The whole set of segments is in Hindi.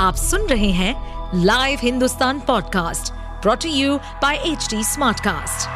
आप सुन रहे हैं live Hindustan podcast brought to you by H Smartcast.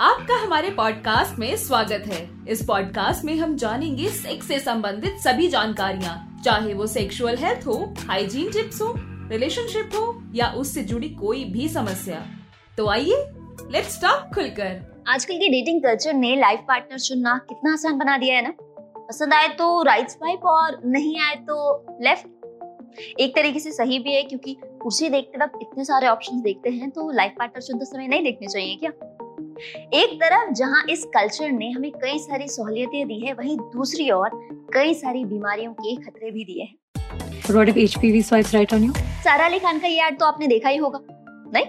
आपका हमारे पॉडकास्ट में स्वागत है। इस पॉडकास्ट में हम जानेंगे सेक्स से संबंधित सभी जानकारियाँ। चाहे वो सेक्सुअल हेल्थ हो हाइजीन टिप्स हो रिलेशनशिप हो या उससे जुड़ी कोई भी समस्या। तो आइए लेट्स टॉक खुलकर। आजकल की डेटिंग कल्चर ने लाइफ पार्टनर चुनना कितना आसान बना दिया है ना? पसंद आए तो राइट स्वाइप और नहीं आए तो लेफ़्ट एक तरीके से सही भी है क्योंकि उसे देखते वक्त इतने सारे ऑप्शंस देखते हैं तो लाइफ पार्टनर चुनते समय नहीं देखने चाहिए क्या? एक तरफ़ जहाँ इस कल्चर ने हमें कई सारी सहूलियतें दी है वहीं दूसरी ओर कई सारी बीमारियों के खतरे भी दिए हैं। What if HPV swipes right on you? सारा अली खान का ये एड तो आपने देखा ही होगा नहीं?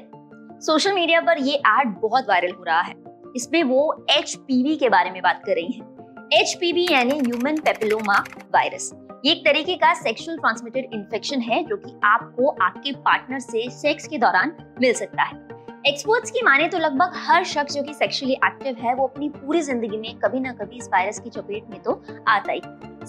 सोशल मीडिया पर ये एड बहुत वायरल हो रहा है। इसमें वो एचपीवी के बारे में बात कर रही हैं। एच यानी ह्यूमन पेपिलोमा वायरस ये एक तरीके का सेक्सुअल ट्रांसमिटेड इन्फेक्शन है जो कि आपको आपके पार्टनर से सेक्स के दौरान मिल सकता है। एक्सपर्ट्स की माने तो लगभग हर शख्स जो कि सेक्सुअली एक्टिव है, वो अपनी पूरी ज़िंदगी में कभी ना कभी इस वायरस की चपेट में तो आता ही।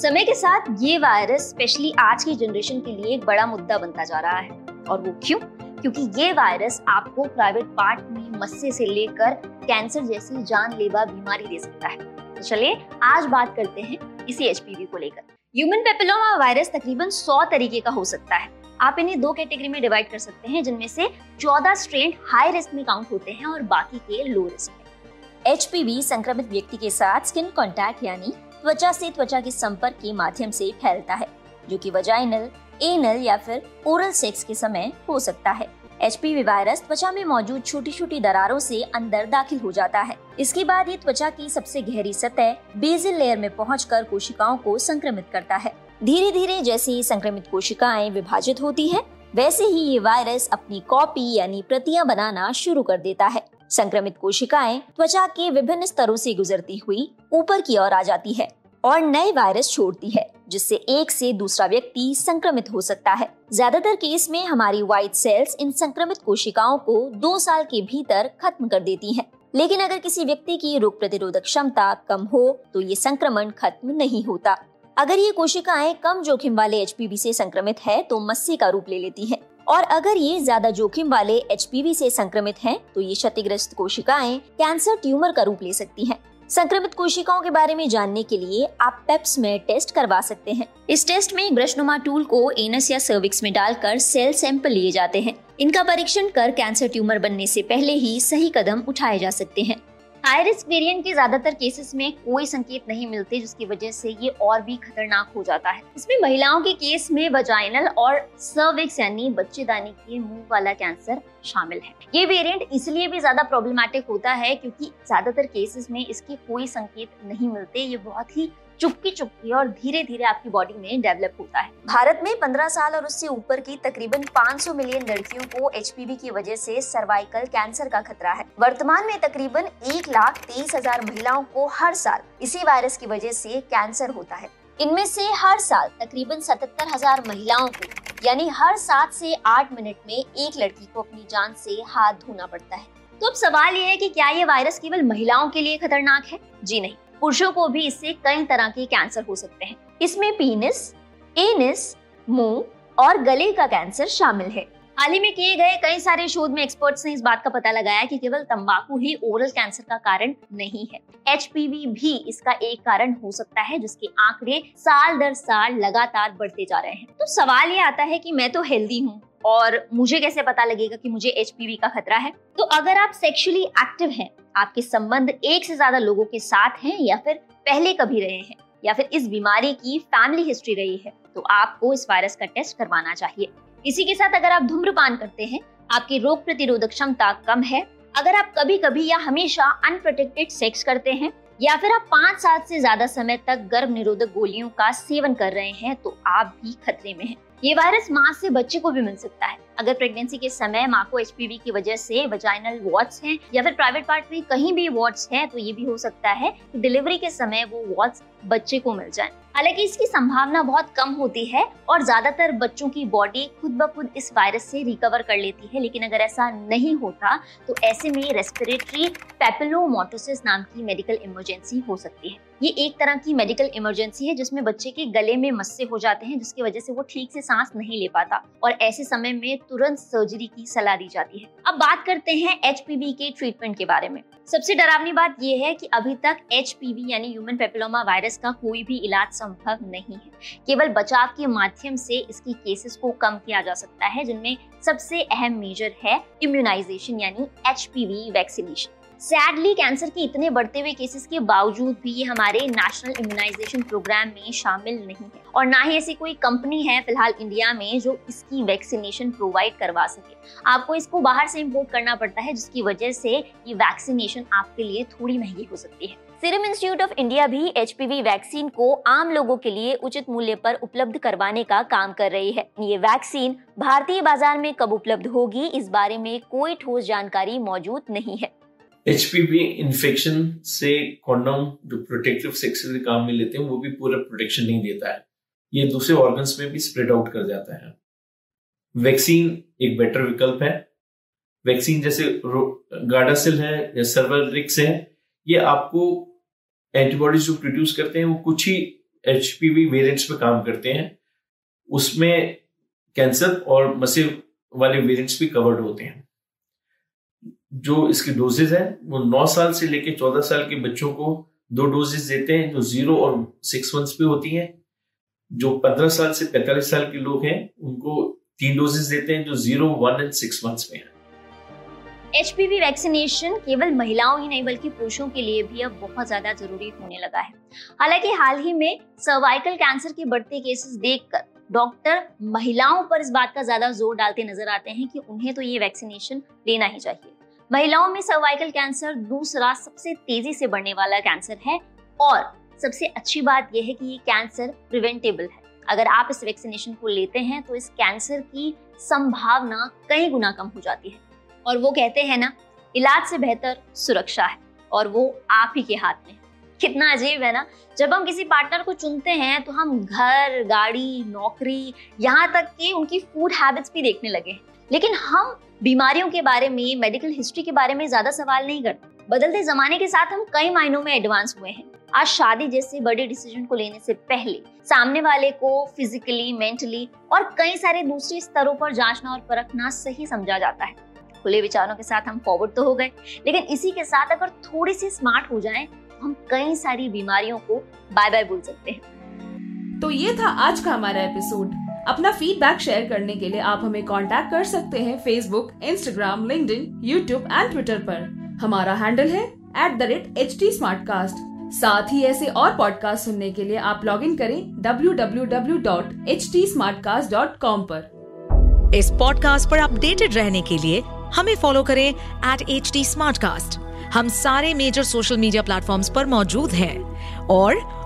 समय के साथ ये वायरस स्पेशली आज की जनरेशन के लिए एक बड़ा मुद्दा बनता जा रहा है। और वो क्यों? क्योंकि ये वायरस आपको प्राइवेट पार्ट में मस्से से लेकर कैंसर जैसी जानलेवा बीमारी दे सकता है। तो चलिए, आज बात करते हैं इसी एच को लेकर। ह्यूमन पेपिलोमा वायरस तकरीबन 100 तरीके का हो सकता है। आप इन्हें दो कैटेगरी में डिवाइड कर सकते हैं, जिनमें से 14 स्ट्रेन हाई रिस्क में काउंट होते हैं और बाकी के लो रिस्क में। एच संक्रमित व्यक्ति के साथ स्किन कॉन्टैक्ट यानी त्वचा से त्वचा के संपर्क के माध्यम से फैलता है, जो कि वजाइनल एनल या फिर ओरल सेक्स के समय हो सकता है। एचपीवी वायरस त्वचा में मौजूद छोटी छोटी दरारों से अंदर दाखिल हो जाता है। इसके बाद ये त्वचा की सबसे गहरी सतह बेजिल लेयर में पहुंचकर कोशिकाओं को संक्रमित करता है। धीरे धीरे जैसे ही संक्रमित कोशिकाएँ विभाजित होती हैं, वैसे ही ये वायरस अपनी कॉपी यानी प्रतियाँ बनाना शुरू कर देता है। संक्रमित कोशिकाएँ त्वचा के विभिन्न स्तरों से गुजरती हुई ऊपर की ओर आ जाती है। और नए वायरस छोड़ती है जिससे एक से दूसरा व्यक्ति संक्रमित हो सकता है ज़्यादातर केस में हमारी व्हाइट सेल्स इन संक्रमित कोशिकाओं को दो साल के भीतर खत्म कर देती हैं। लेकिन अगर किसी व्यक्ति की रोग प्रतिरोधक क्षमता कम हो तो ये संक्रमण खत्म नहीं होता अगर ये कोशिकाएँ कम जोखिम वाले एच से संक्रमित है तो मस्से का रूप ले लेती है और अगर ये ज़्यादा जोखिम वाले एच से संक्रमित हैं, तो ये क्षतिग्रस्त कोशिकाएँ कैंसर ट्यूमर का रूप ले सकती हैं। संक्रमित कोशिकाओं के बारे में जानने के लिए आप पेप्स में टेस्ट करवा सकते हैं। इस टेस्ट में ब्रशनुमा टूल को एनस या सर्विक्स में डालकर सेल सैंपल लिए जाते हैं। इनका परीक्षण कर कैंसर ट्यूमर बनने से पहले ही सही कदम उठाए जा सकते हैं। रिस्क वेरिएंट के ज़्यादातर केसेस में कोई संकेत नहीं मिलते, जिसकी वजह से ये और भी खतरनाक हो जाता है। इसमें महिलाओं के केस में वजाइनल और सर्विक्स यानी बच्चेदानी के मुँह वाला कैंसर शामिल है। ये वेरिएंट इसलिए भी ज़्यादा प्रॉब्लमेटिक होता है, क्योंकि ज़्यादातर केसेस में इसके कोई संकेत नहीं मिलते। ये बहुत ही चुपकी चुपकी और धीरे धीरे आपकी बॉडी में डेवलप होता है। भारत में 15 साल और उससे ऊपर की तकरीबन 500 मिलियन लड़कियों को एच की वजह से सर्वाइकल कैंसर का खतरा है। वर्तमान में तकरीबन एक लाख तेईस हज़ार महिलाओं को हर साल इसी वायरस की वजह से कैंसर होता है। इनमें से हर साल तकरीबन सतहत्तर हज़ार महिलाओं को, यानी हर सात से आठ मिनट में एक लड़की को अपनी जान से हाथ धोना पड़ता है। तो अब सवाल ये है कि क्या ये वायरस केवल महिलाओं के लिए खतरनाक है? जी नहीं। पुरुषों को भी इससे कई तरह के कैंसर हो सकते हैं। इसमें पीनिस, एनिस, मुँह और गले का कैंसर शामिल है। हाल ही में किए गए कई सारे शोध में एक्सपर्ट्स ने इस बात का पता लगाया कि केवल तंबाकू ही ओरल कैंसर का कारण नहीं है। एचपीवी भी इसका एक कारण हो सकता है, जिसके आंकड़े साल दर साल लगातार बढ़ते जा रहे हैं। तो सवाल ये आता है कि मैं तो हेल्दी हूँ और मुझे कैसे पता लगेगा कि मुझे एचपीवी का खतरा है? तो अगर आप सेक्सुअली एक्टिव हैं, आपके संबंध एक से ज़्यादा लोगों के साथ हैं या फिर पहले कभी रहे हैं, या फिर इस बीमारी की फैमिली हिस्ट्री रही है तो आपको इस वायरस का टेस्ट करवाना चाहिए। इसी के साथ अगर आप धूम्रपान करते हैं, आपकी रोग प्रतिरोधक क्षमता कम है अगर आप कभी कभी या हमेशा अनप्रोटेक्टेड सेक्स करते हैं, या फिर आप पाँच साल से ज़्यादा समय तक गर्भ निरोधक गोलियों का सेवन कर रहे हैं तो आप भी खतरे में हैं। ये वायरस माँ से बच्चे को भी मिल सकता है अगर प्रेगनेंसी के समय माँ को एच की वजह से वजाइनल वॉट्स हैं या फिर प्राइवेट पार्ट में कहीं भी वॉट्स हैं तो ये भी हो सकता है कि डिलीवरी के समय वो वॉट्स बच्चे को मिल जाए। हालाँकि इसकी संभावना बहुत कम होती है और ज़्यादातर बच्चों की बॉडी खुद ब खुद इस वायरस से रिकवर कर लेती है, लेकिन अगर ऐसा नहीं होता तो ऐसे में रेस्पिरेटरी पेपिलोमोटोसिस नाम की मेडिकल इमरजेंसी हो सकती है। ये एक तरह की मेडिकल इमरजेंसी है जिसमें बच्चे के गले में मस्से हो जाते हैं, जिसकी वजह से वो ठीक से सांस नहीं ले पाता और ऐसे समय में तुरंत सर्जरी की सलाह दी जाती है। अब बात करते हैं एचपीवी के ट्रीटमेंट के बारे में। सबसे डरावनी बात यह है कि अभी तक एचपीवी यानी ह्यूमन पेपिलोमा वायरस का कोई भी इलाज संभव नहीं है। केवल बचाव के माध्यम से इसकी केसेस को कम किया जा सकता है, जिनमें सबसे अहम मेजर है इम्यूनाइजेशन यानी एचपीवी वैक्सीनेशन सैडली कैंसर के इतने बढ़ते हुए केसेस के बावजूद भी ये हमारे नेशनल इम्यूनाइजेशन प्रोग्राम में शामिल नहीं है। और ना ही ऐसी कोई कंपनी है फ़िलहाल इंडिया में जो इसकी वैक्सीनेशन प्रोवाइड करवा सके। आपको इसको बाहर से इम्पोर्ट करना पड़ता है, जिसकी वजह से ये वैक्सीनेशन आपके लिए थोड़ी महँगी हो सकती है। सीरम इंस्टीट्यूट ऑफ़ इंडिया भी एचपीवी वैक्सीन को आम लोगों के लिए उचित मूल्य पर उपलब्ध करवाने का काम कर रही है। ये वैक्सीन भारतीय बाज़ार में कब उपलब्ध होगी, इस बारे में कोई ठोस जानकारी मौजूद नहीं है। एच इन्फेक्शन से कॉन्डम जो प्रोटेक्टिव सेक्स के काम में लेते हैं, वो भी पूरा प्रोटेक्शन नहीं देता है। ये दूसरे ऑर्गन्स में भी स्प्रेड आउट कर जाता है। वैक्सीन एक बेटर विकल्प है। वैक्सीन जैसे गार्डासिल है या सर्वरिक्स है, ये आपको एंटीबॉडीज जो प्रोड्यूस करते हैं, वो कुछ ही एच पी वी वेरियंट्स में काम करते हैं। उसमें कैंसर और मसिव वाले वेरिएंट्स भी कवर्ड होते हैं। जो इसकी डोजेज है, वो नौ साल से लेके चौदह साल के बच्चों को दो डोजेज देते हैं, जो ज़ीरो और सिक्स मंथ्स पे होती हैं। जो पंद्रह साल से पैंतालीस साल के लोग हैं, उनको तीन डोजेज देते हैं, जो zero one and six months में है। एच वैक्सीनेशन केवल महिलाओं ही नहीं, बल्कि पुरुषों के लिए भी अब बहुत ज़्यादा ज़रूरी होने लगा है। हालाँकि हाल ही में सर्वाइकल कैंसर के बढ़ते केसेस देखकर डॉक्टर महिलाओं पर इस बात का ज़्यादा ज़ोर डालते नज़र आते हैं कि उन्हें तो ये वैक्सीनेशन लेना ही चाहिए। महिलाओं में सर्वाइकल कैंसर दूसरा सबसे तेज़ी से बढ़ने वाला कैंसर है और सबसे अच्छी बात यह है कि ये कैंसर प्रिवेंटेबल है। अगर आप इस वैक्सीनेशन को लेते हैं तो इस कैंसर की संभावना कई गुना कम हो जाती है। और वो कहते हैं ना, इलाज से बेहतर सुरक्षा है और वो आप ही के हाथ में कितना अजीब है ना, जब हम किसी पार्टनर को चुनते हैं तो हम घर, गाड़ी, नौकरी, यहाँ तक कि उनकी फ़ूड हैबिट्स भी देखने लगे लेकिन हम बीमारियों के बारे में मेडिकल हिस्ट्री के बारे में ज़्यादा सवाल नहीं करते। बदलते जमाने के साथ हम कई मायनों में एडवांस हुए हैं। आज शादी जैसे बड़े डिसीज़न को लेने से पहले, सामने वाले को फिजिकली मेंटली और कई सारे दूसरे स्तरों पर जांचना और परखना सही समझा जाता है। खुले विचारों के साथ हम फॉरवर्ड तो हो गए, लेकिन इसी के साथ अगर थोड़ी सी स्मार्ट हो जाएँ, हम कई सारी बीमारियों को बाय बाय बोल सकते हैं। तो ये था आज का हमारा एपिसोड अपना फीडबैक शेयर करने के लिए आप हमें कांटेक्ट कर सकते हैं Facebook Instagram link YouTube and Twitter पर। हमारा हैंडल है at the rate H T साथ ही ऐसे और पॉडकास्ट सुनने के लिए आप लॉग इन करें www.htsmartcast.com पर। इस पॉडकास्ट पर अपडेटेड रहने के लिए हमें फॉलो करें एट एच हम सारे मेजर सोशल मीडिया प्लेटफॉर्म्स पर मौजूद हैं। और